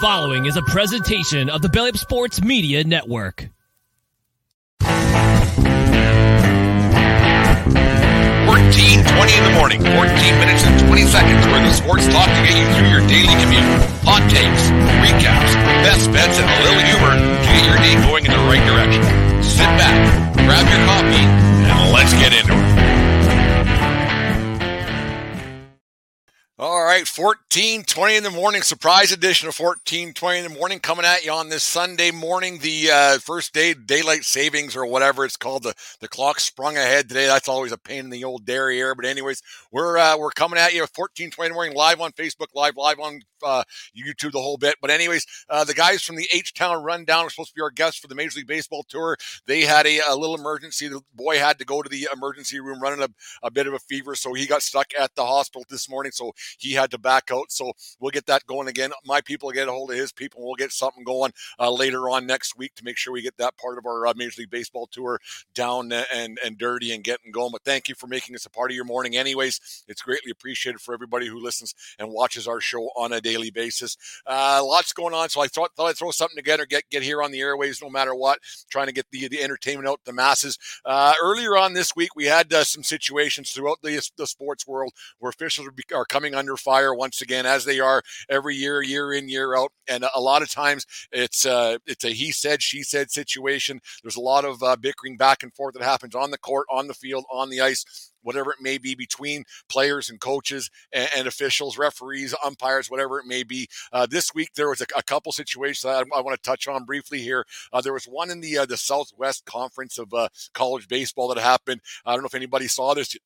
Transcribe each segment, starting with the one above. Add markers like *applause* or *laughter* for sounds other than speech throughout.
following is a presentation of the Belly Up Sports Media Network. 14, 20 in the morning, 14 minutes and 20 seconds where the sports talk to get you through your daily commute. Hot takes, recaps, best bets, and a little humor to get your day going in the right direction. Sit back, grab your coffee, right, 14, 20 in the morning, surprise edition of 1420 in the morning coming at you on this Sunday morning, the uh, first day, daylight savings or whatever it's called. The, the clock sprung ahead today. That's always a pain in the old dairy derriere. But anyways, we're uh, we're coming at you 1420 in the morning, live on Facebook, live, live on uh, YouTube, the whole bit. But anyways, uh, the guys from the H Town Rundown are supposed to be our guests for the Major League Baseball tour. They had a, a little emergency. The boy had to go to the emergency room running a, a bit of a fever, so he got stuck at the hospital this morning. So he had to back out. So we'll get that going again. My people get a hold of his people. We'll get something going uh, later on next week to make sure we get that part of our uh, Major League Baseball tour down and and dirty and getting going. But thank you for making us a part of your morning. Anyways, it's greatly appreciated for everybody who listens and watches our show on a daily basis. Uh, lots going on, so I thought, thought I'd throw something together, get get here on the airways, no matter what, trying to get the the entertainment out the masses. Uh, earlier on this week, we had uh, some situations throughout the the sports world where officials are, are coming under fire once again, as they are every year, year in, year out. And a lot of times it's uh, it's a he said, she said situation. There's a lot of uh, bickering back and forth that happens on the court, on the field, on the ice whatever it may be between players and coaches and, and officials, referees, umpires, whatever it may be. Uh, this week there was a, a couple situations I, I, want to touch on briefly here. Uh, there was one in the uh, the Southwest Conference of uh, college baseball that happened. I don't know if anybody saw this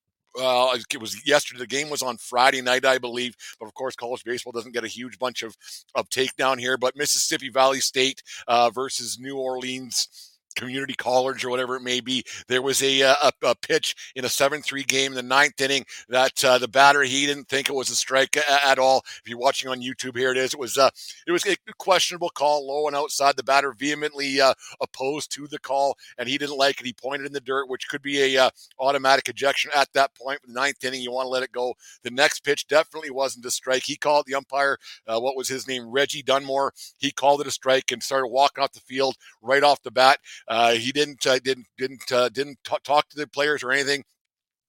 uh, it was yesterday. The game was on Friday night, I believe. But of course, college baseball doesn't get a huge bunch of of takedown here. But Mississippi Valley State uh, versus New Orleans community college or whatever it may be. There was a, uh, a, a pitch in a 7-3 game in the ninth inning that uh, the batter, he didn't think it was a strike a- at all. If you're watching on YouTube, here it is. It was, uh, it was a questionable call low and outside. The batter vehemently uh, opposed to the call and he didn't like it. He pointed in the dirt, which could be a uh, automatic ejection at that point. The ninth inning, you want to let it go. The next pitch definitely wasn't a strike. He called the umpire, uh, what was his name? Reggie Dunmore. He called it a strike and started walking off the field right off the bat. Uh, he didn't uh, didn't didn't uh, didn't t- talk to the players or anything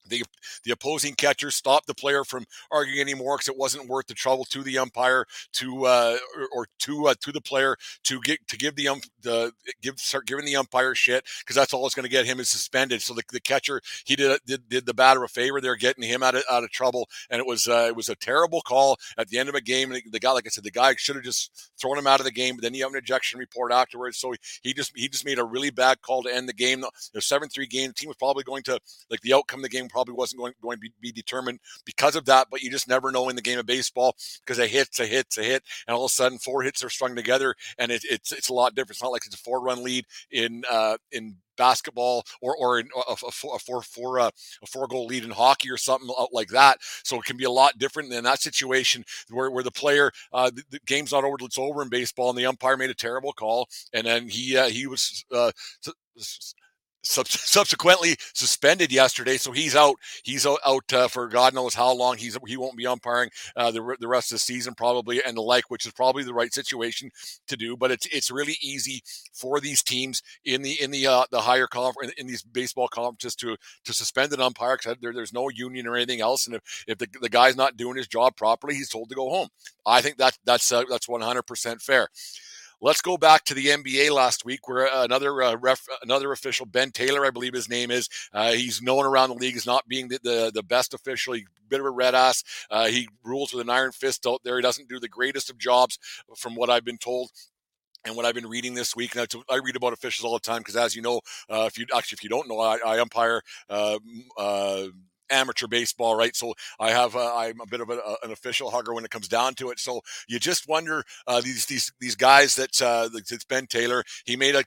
the the opposing catcher stopped the player from arguing anymore because it wasn't worth the trouble to the umpire to uh, or, or, to uh, to the player to get to give the um the give start giving the umpire shit because that's all it's going to get him is suspended. So the, the catcher he did, did did the batter a favor there, getting him out of out of trouble, and it was uh, it was a terrible call at the end of a game. The guy, like I said, the guy should have just thrown him out of the game. But then you have an ejection report afterwards, so he, he just he just made a really bad call to end the game. The seven three game the team was probably going to like the outcome of the game probably wasn't going, going to be, be, determined because of that. But you just never know in the game of baseball because a hit's a hit's a hit, and all of a sudden four hits are strung together, and it, it's it's a lot different. It's not like it's a four run lead in uh, in basketball or or in a, a, a four four uh, a four goal lead in hockey or something like that. So it can be a lot different than that situation where, where the player uh, the, the, game's not over, it's over in baseball, and the umpire made a terrible call, and then he uh, he was uh, *laughs* subsequently suspended yesterday, so he's out. He's out, uh, for God knows how long. He's he won't be umpiring uh, the the rest of the season probably, and the like, which is probably the right situation to do. But it's it's really easy for these teams in the in the uh, the higher conference in these baseball conferences to to suspend an umpire because there, there's no union or anything else, and if, if the, the guy's not doing his job properly, he's told to go home. I think that that's uh, that's 100 percent fair. Let's go back to the NBA last week, where another uh, ref, another official, Ben Taylor, I believe his name is. Uh, he's known around the league as not being the, the, the best official. He's a bit of a red ass. Uh, he rules with an iron fist out there. He doesn't do the greatest of jobs, from what I've been told and what I've been reading this week, and I, read about officials all the time because, as you know, uh, if you actually if you don't know, I, I umpire uh, uh, amateur baseball, right? So I have uh, I'm a bit of a, an official hugger when it comes down to it. So you just wonder uh, these these these guys that uh, it's Ben Taylor. He made a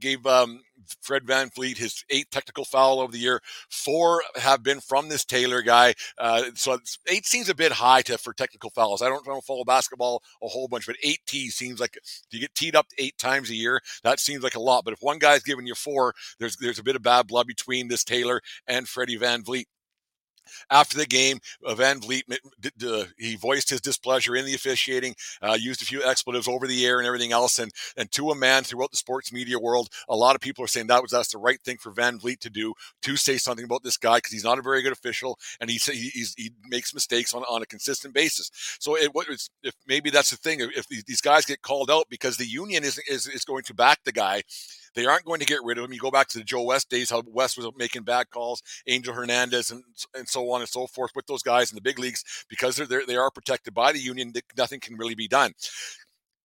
gave um, Fred VanVleet his eighth technical foul of the year. Four have been from this Taylor guy. Uh, so eight seems a bit high to for technical fouls. I don't, I don't follow basketball a whole bunch, but eight T seems like you get teed up eight times a year. That seems like a lot. But if one guy's giving you four, there's there's a bit of bad blood between this Taylor and Freddie VanVleet. After the game, uh, VanVleet he voiced his displeasure in the officiating, uh, used a few expletives over the air and everything else, and and to a man throughout the sports media world, a lot of people are saying that was that's the right thing for VanVleet to do to say something about this guy because he's not a very good official and he he makes mistakes on, on a consistent basis. So it was if maybe that's the thing if these guys get called out because the union is is is going to back the guy they aren't going to get rid of him. You go back to the Joe West days, how West was making bad calls, Angel Hernandez, and and so on and so forth with those guys in the big leagues because they're, they're they are protected by the union. Nothing can really be done.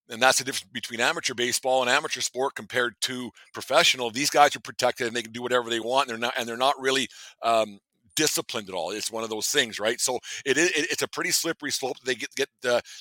And that's the difference between amateur baseball and amateur sport compared to professional. These guys are protected and they can do whatever they want. And they're not, and they're not really um, disciplined at all. It's one of those things, right? So it is it's a pretty slippery slope that they get get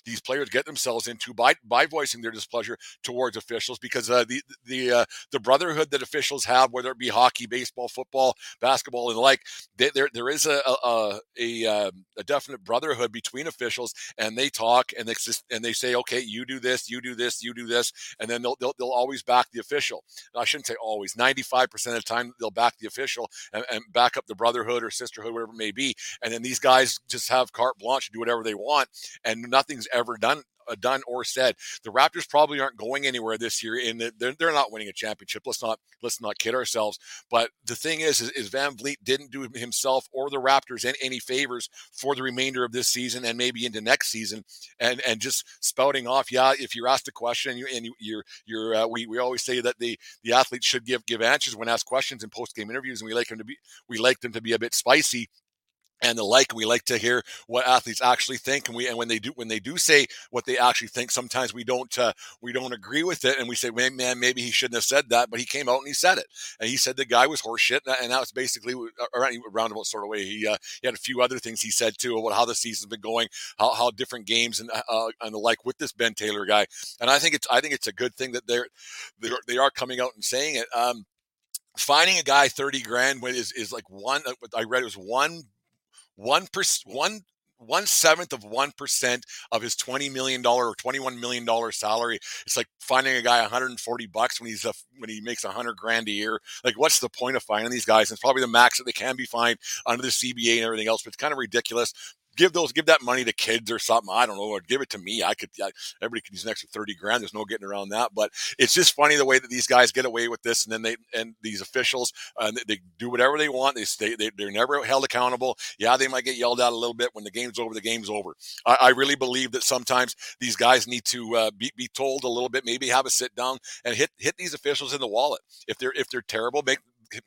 these players get themselves into by by voicing their displeasure towards officials because uh, the the uh, the brotherhood that officials have, whether it be hockey, baseball, football, basketball, and the like, they, there there is a a, a, um, a definite brotherhood between officials, and they talk and they just, and they say, okay, you do this, you do this, you do this, and then they'll they'll, they'll always back the official. I shouldn't say always. Ninety five percent of the time, they'll back the official and, and back up the brotherhood or sisterhood, whatever it may be. And then these guys just have carte blanche to do whatever they want, and nothing's ever done done or said. The Raptors probably aren't going anywhere this year. and they're, they're not winning a championship. Let's not let's not kid ourselves. But the thing is, is, is VanVleet didn't do himself or the Raptors any, any favors for the remainder of this season and maybe into next season. And and just spouting off, yeah, if you're asked a question and you and you, you're you're uh, we we always say that the the athletes should give give answers when asked questions in post game interviews, and we like them to be we like them to be a bit spicy and the like. We like to hear what athletes actually think, and we and when they do when they do say what they actually think, sometimes we don't uh, we don't agree with it, and we say, man, maybe he shouldn't have said that, but he came out and he said it, and he said the guy was horseshit, and that was basically around roundabout sort of way. He uh, he had a few other things he said too about how the season's been going, how, how different games and uh, and the like with this Ben Taylor guy, and I think it's I think it's a good thing that they're they're they are coming out and saying it. Um, finding a guy 30 grand is, is like one uh, i read it was one one percent, one one seventh of one percent of his twenty million dollar or twenty one million dollar salary. It's like finding a guy 140 bucks when he's a, when he makes a hundred grand a year. Like, what's the point of finding these guys? It's probably the max that they can be fined under the CBA and everything else. But it's kind of ridiculous give those give that money to kids or something. I don't know, or give it to me. I could. I, everybody could use an extra thirty grand. There's no getting around that. But it's just funny the way that these guys get away with this, and then they and these officials uh, they, they, do whatever they want. They stay. They, they're never held accountable. Yeah, they might get yelled at a little bit when the game's over. The game's over. I, I really believe that sometimes these guys need to uh, be, be told a little bit. Maybe have a sit down and hit hit these officials in the wallet. If they're if they're terrible, make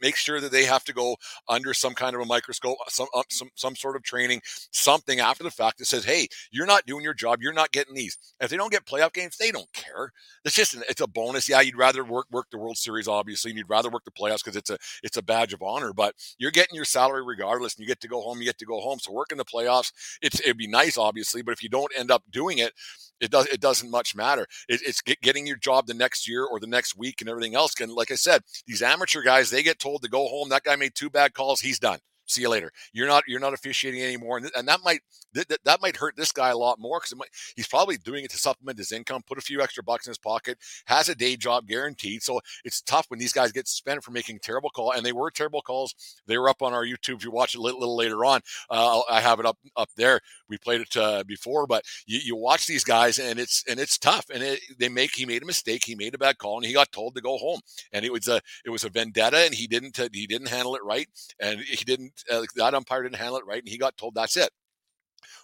make sure that they have to go under some kind of a microscope, some uh, some some sort of training, something after the fact that says, "Hey, you're not doing your job. You're not getting these." If they don't get playoff games, they don't care. It's just an, it's a bonus. Yeah, you'd rather work work the World Series, obviously, and you'd rather work the playoffs because it's a it's a badge of honor. But you're getting your salary regardless, and you get to go home. You get to go home. So working the playoffs, it's it'd be nice, obviously. But if you don't end up doing it, it does it doesn't much matter. It, it's get, getting your job the next year or the next week and everything else. And like I said, these amateur guys they get told to go home. That guy made two bad calls. He's done see you later. You're not you're not officiating anymore, and, and that might that, that might hurt this guy a lot more because he's probably doing it to supplement his income, put a few extra bucks in his pocket, has a day job guaranteed. So it's tough when these guys get suspended for making terrible call, and they were terrible calls. They were up on our YouTube. If you watch it a little, little later on, uh, I have it up up there. We played it uh, before, but you, you watch these guys, and it's and it's tough. And it, they make he made a mistake, he made a bad call, and he got told to go home. And it was a it was a vendetta, and he didn't he didn't handle it right, and he didn't uh, that umpire didn't handle it right, and he got told that's it.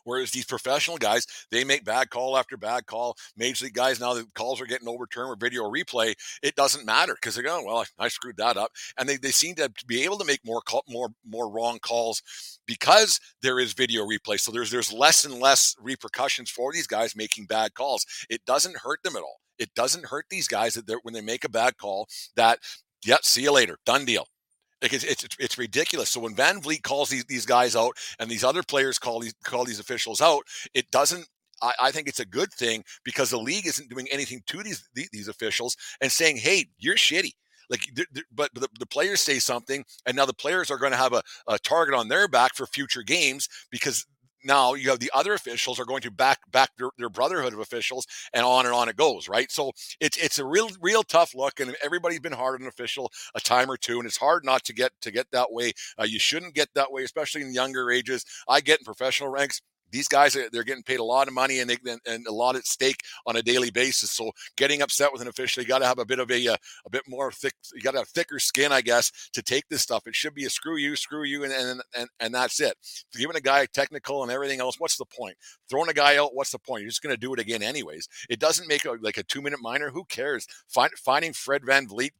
Whereas these professional guys, they make bad call after bad call. Major league guys, now the calls are getting overturned with video replay. It doesn't matter because they're going, well, I, I, screwed that up. And they, they seem to be able to make more call, more more wrong calls because there is video replay. So there's there's less and less repercussions for these guys making bad calls. It doesn't hurt them at all. It doesn't hurt these guys that when they make a bad call that, yeah, see you later, done deal. Like it's, it's, it's ridiculous. So when VanVleet calls these, these guys out and these other players call these call these officials out, it doesn't I, think it's a good thing because the league isn't doing anything to these these officials and saying, "Hey, you're shitty." Like, but the, the players say something, and now the players are going to have a, a target on their back for future games because now you have the other officials are going to back back their, their, brotherhood of officials, and on and on it goes, right? So it's it's a real real tough look, and everybody's been hard on an official a time or two, and it's hard not to get to get that way. Uh, you shouldn't get that way, especially in younger ages. I get in professional ranks these guys they're getting paid a lot of money and they, and a lot at stake on a daily basis. So getting upset with an official, you got to have a bit of a uh, a bit more thick. You got to have thicker skin, I guess, to take this stuff. It should be a screw you, screw you, and and and, and that's it. Giving a guy technical and everything else, what's the point? Throwing a guy out, what's the point? You're just going to do it again anyways. It doesn't make a, like a two minute minor. Who cares? Find, finding Fred VanVleet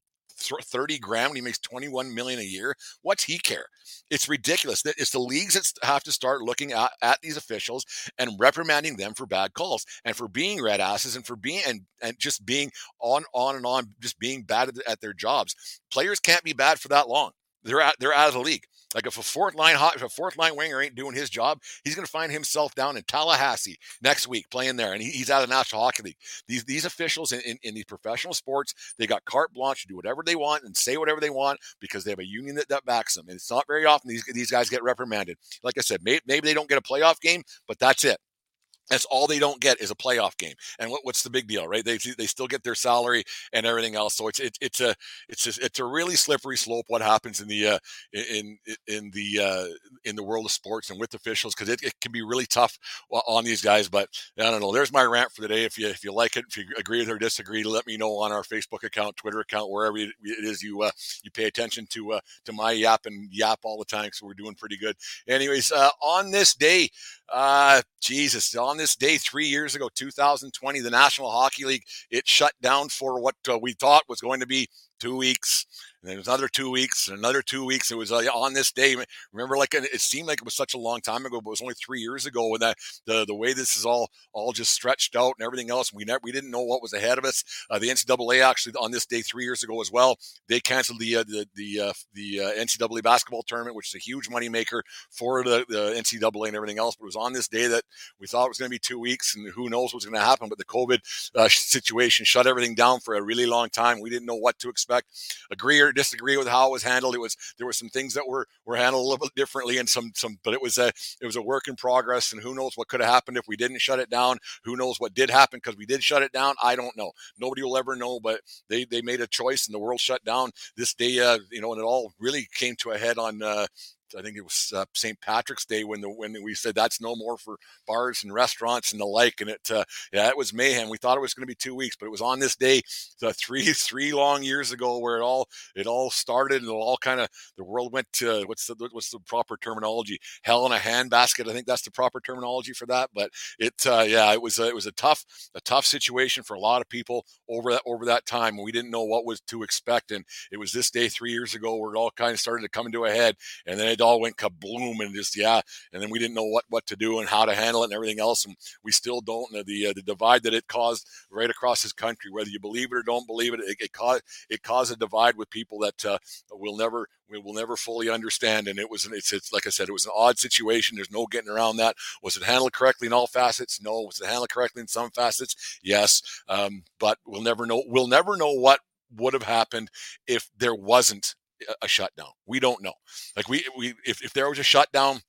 30 grand when he makes 21 million a year? What's he care? It's ridiculous it's the leagues that have to start looking at, at these officials and reprimanding them for bad calls and for being red asses and for being and, and just being on on and on just being bad at, at their jobs. Players can't be bad for that long. They're out, they're out of the league like if a fourth line hot, if a fourth line winger ain't doing his job, he's going to find himself down in Tallahassee next week playing there, and he, he's out of the National Hockey League. These these officials in, in, in, these professional sports, they got carte blanche to do whatever they want and say whatever they want because they have a union that, that backs them. And it's not very often these these guys get reprimanded. Like I said, maybe, maybe they don't get a playoff game, but that's it. That's all they don't get is a playoff game. And what, what's the big deal, right? They, they still get their salary and everything else. So it's it, it's a it's a, it's a really slippery slope. What happens in the uh, in in the uh, in the world of sports and with officials because it, it can be really tough on these guys. But I don't know. There's my rant for the day. If you if you like it, if you agree with or disagree, let me know on our Facebook account, Twitter account, wherever it is you uh, you pay attention to uh, to my yap and yap all the time. So we're doing pretty good. Anyways, uh, on this day, uh, Jesus, on this day three years ago, 2020, the National Hockey League it shut down for what uh, we thought was going to be two weeks and then another two weeks, and another two weeks. It was uh, on this day. Remember, like it seemed like it was such a long time ago, but it was only three years ago. When that the the way this is all all just stretched out and everything else, we never we didn't know what was ahead of us. Uh, the NCAA actually on this day three years ago as well, they canceled the uh, the the uh, the uh, NCAA basketball tournament, which is a huge moneymaker for the, the NCAA and everything else. But it was on this day that we thought it was going to be two weeks, and who knows what's going to happen. But the COVID uh, situation shut everything down for a really long time. We didn't know what to expect. Agree or disagree with how it was handled. It was there were some things that were were handled a little bit differently, and some some, but it was a it was a work in progress. And who knows what could have happened if we didn't shut it down? Who knows what did happen because we did shut it down? I don't know. Nobody will ever know. But they they made a choice, and the world shut down this day. Uh, you know, and it all really came to a head on uh, I think it was uh, St. Patrick's Day when the when we said that's no more for bars and restaurants and the like. And it uh, yeah, it was mayhem. We thought it was going to be two weeks, but it was on this day, the three *laughs* three long years ago, where it all it all started and it all kind of the world went to what's the what's the proper terminology? Hell in a handbasket. I think that's the proper terminology for that. But it uh, yeah, it was a, it was a tough a tough situation for a lot of people over that over that time. We didn't know what was to expect, and it was this day three years ago where it all kind of started to come into a head, and then it all went kabloom and just yeah, and then we didn't know what what to do and how to handle it and everything else, and we still don't. know the uh, the divide that it caused right across this country, whether you believe it or don't believe it, it, it caused it caused a divide with people that uh, will never we will never fully understand. And it was it's, it's like I said, it was an odd situation. There's no getting around that. Was it handled correctly in all facets? No. Was it handled correctly in some facets? Yes. Um, but we'll never know. We'll never know what would have happened if there wasn't a shutdown. We don't know. Like we, we if, if there was a shutdown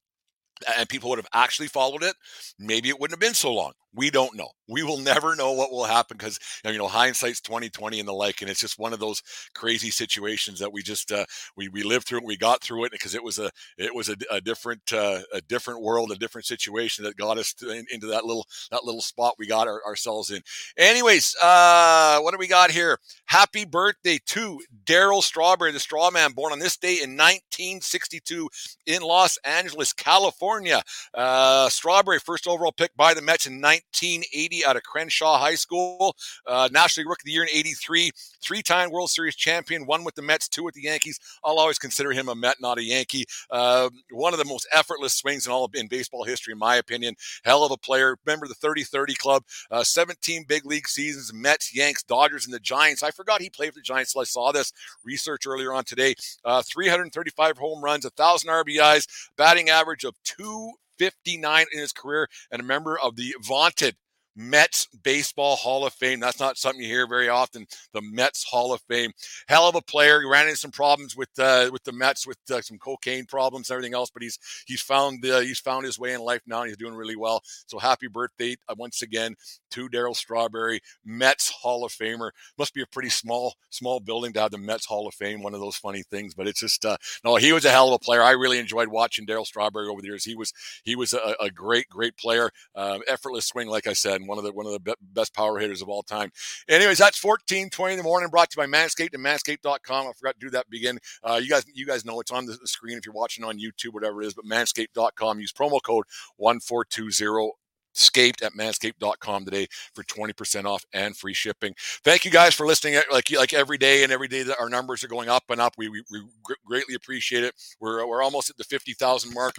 and people would have actually followed it, maybe it wouldn't have been so long. We don't know. We will never know what will happen because you know hindsight's twenty twenty and the like, and it's just one of those crazy situations that we just uh, we we lived through it. We got through it because it was a it was a, a different uh, a different world, a different situation that got us to, in, into that little that little spot we got our, ourselves in. Anyways, uh, what do we got here? Happy birthday to Darryl Strawberry, the Straw Man, born on this day in 1962 in Los Angeles, California. Uh, Strawberry, first overall pick by the Mets in 19. 1980 out of Crenshaw High School. Uh, National Rookie of the Year in 83. Three time World Series champion, one with the Mets, two with the Yankees. I'll always consider him a Met, not a Yankee. Uh, one of the most effortless swings in all of in baseball history, in my opinion. Hell of a player. Remember the 30 30 club, uh, 17 big league seasons, Mets, Yanks, Dodgers, and the Giants. I forgot he played for the Giants until I saw this research earlier on today. Uh, 335 home runs, 1,000 RBIs, batting average of two 59 in his career and a member of the vaunted Mets Baseball Hall of Fame. That's not something you hear very often. The Mets Hall of Fame. Hell of a player. He ran into some problems with uh, with the Mets with uh, some cocaine problems and everything else, but he's he's found the, he's found his way in life now. and He's doing really well. So happy birthday uh, once again to Darryl Strawberry, Mets Hall of Famer. Must be a pretty small small building to have the Mets Hall of Fame. One of those funny things, but it's just uh, no. He was a hell of a player. I really enjoyed watching Darryl Strawberry over the years. He was he was a, a great great player. Um, effortless swing, like I said, one of the one of the best power hitters of all time. Anyways, that's fourteen twenty in the morning, brought to you by Manscaped and Manscaped.com. I forgot to do that begin. Uh, you guys you guys know it's on the screen if you're watching on YouTube, whatever it is. But Manscaped.com. Use promo code one four two zero scaped at manscaped.com today for 20% off and free shipping. Thank you guys for listening like like every day and every day that our numbers are going up and up. We, we, we greatly appreciate it. We're, we're almost at the 50,000 mark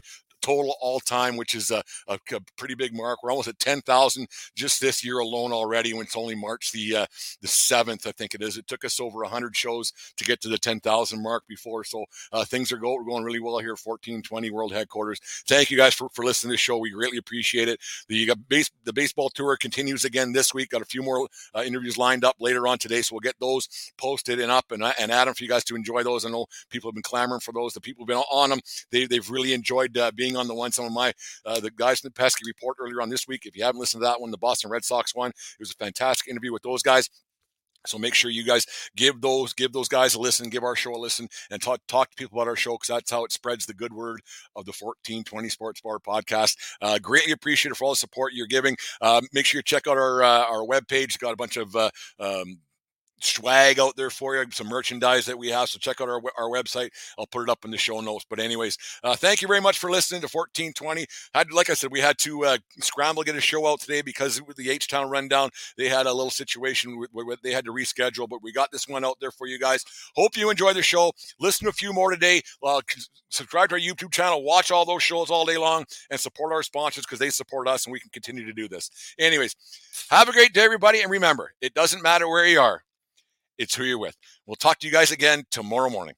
total all time, which is a, a, a, pretty big mark. We're almost at 10,000 just this year alone already. When it's only March the uh, the seventh, I think it is. It took us over 100 shows to get to the 10,000 mark before. So uh, things are go, going really well here. 1420 World Headquarters. Thank you guys for, for listening to the show. We greatly appreciate it. The uh, base the baseball tour continues again this week. Got a few more uh, interviews lined up later on today, so we'll get those posted and up and uh, and Adam for you guys to enjoy those. I know people have been clamoring for those. The people have been on them. They they've really enjoyed uh, on the one. Some of my uh, the guys from the Pesky report earlier on this week. If you haven't listened to that one, the Boston Red Sox one, it was a fantastic interview with those guys. So make sure you guys give those give those guys a listen, give our show a listen, and talk talk to people about our show because that's how it spreads the good word of the 1420 Sports Bar podcast. Uh, greatly appreciated for all the support you're giving. Uh, make sure you check out our uh, our webpage. Got a bunch of uh, um, swag out there for you, some merchandise that we have. So check out our, our website. I'll put it up in the show notes. But anyways, uh, thank you very much for listening to 1420. Had, like I said, we had to uh, scramble to get a show out today because with the H Town rundown, they had a little situation where they had to reschedule, but we got this one out there for you guys. Hope you enjoy the show. Listen to a few more today. Uh, subscribe to our YouTube channel. Watch all those shows all day long and support our sponsors because they support us and we can continue to do this. Anyways, have a great day, everybody. And remember, it doesn't matter where you are it's who you're with. We'll talk to you guys again tomorrow morning.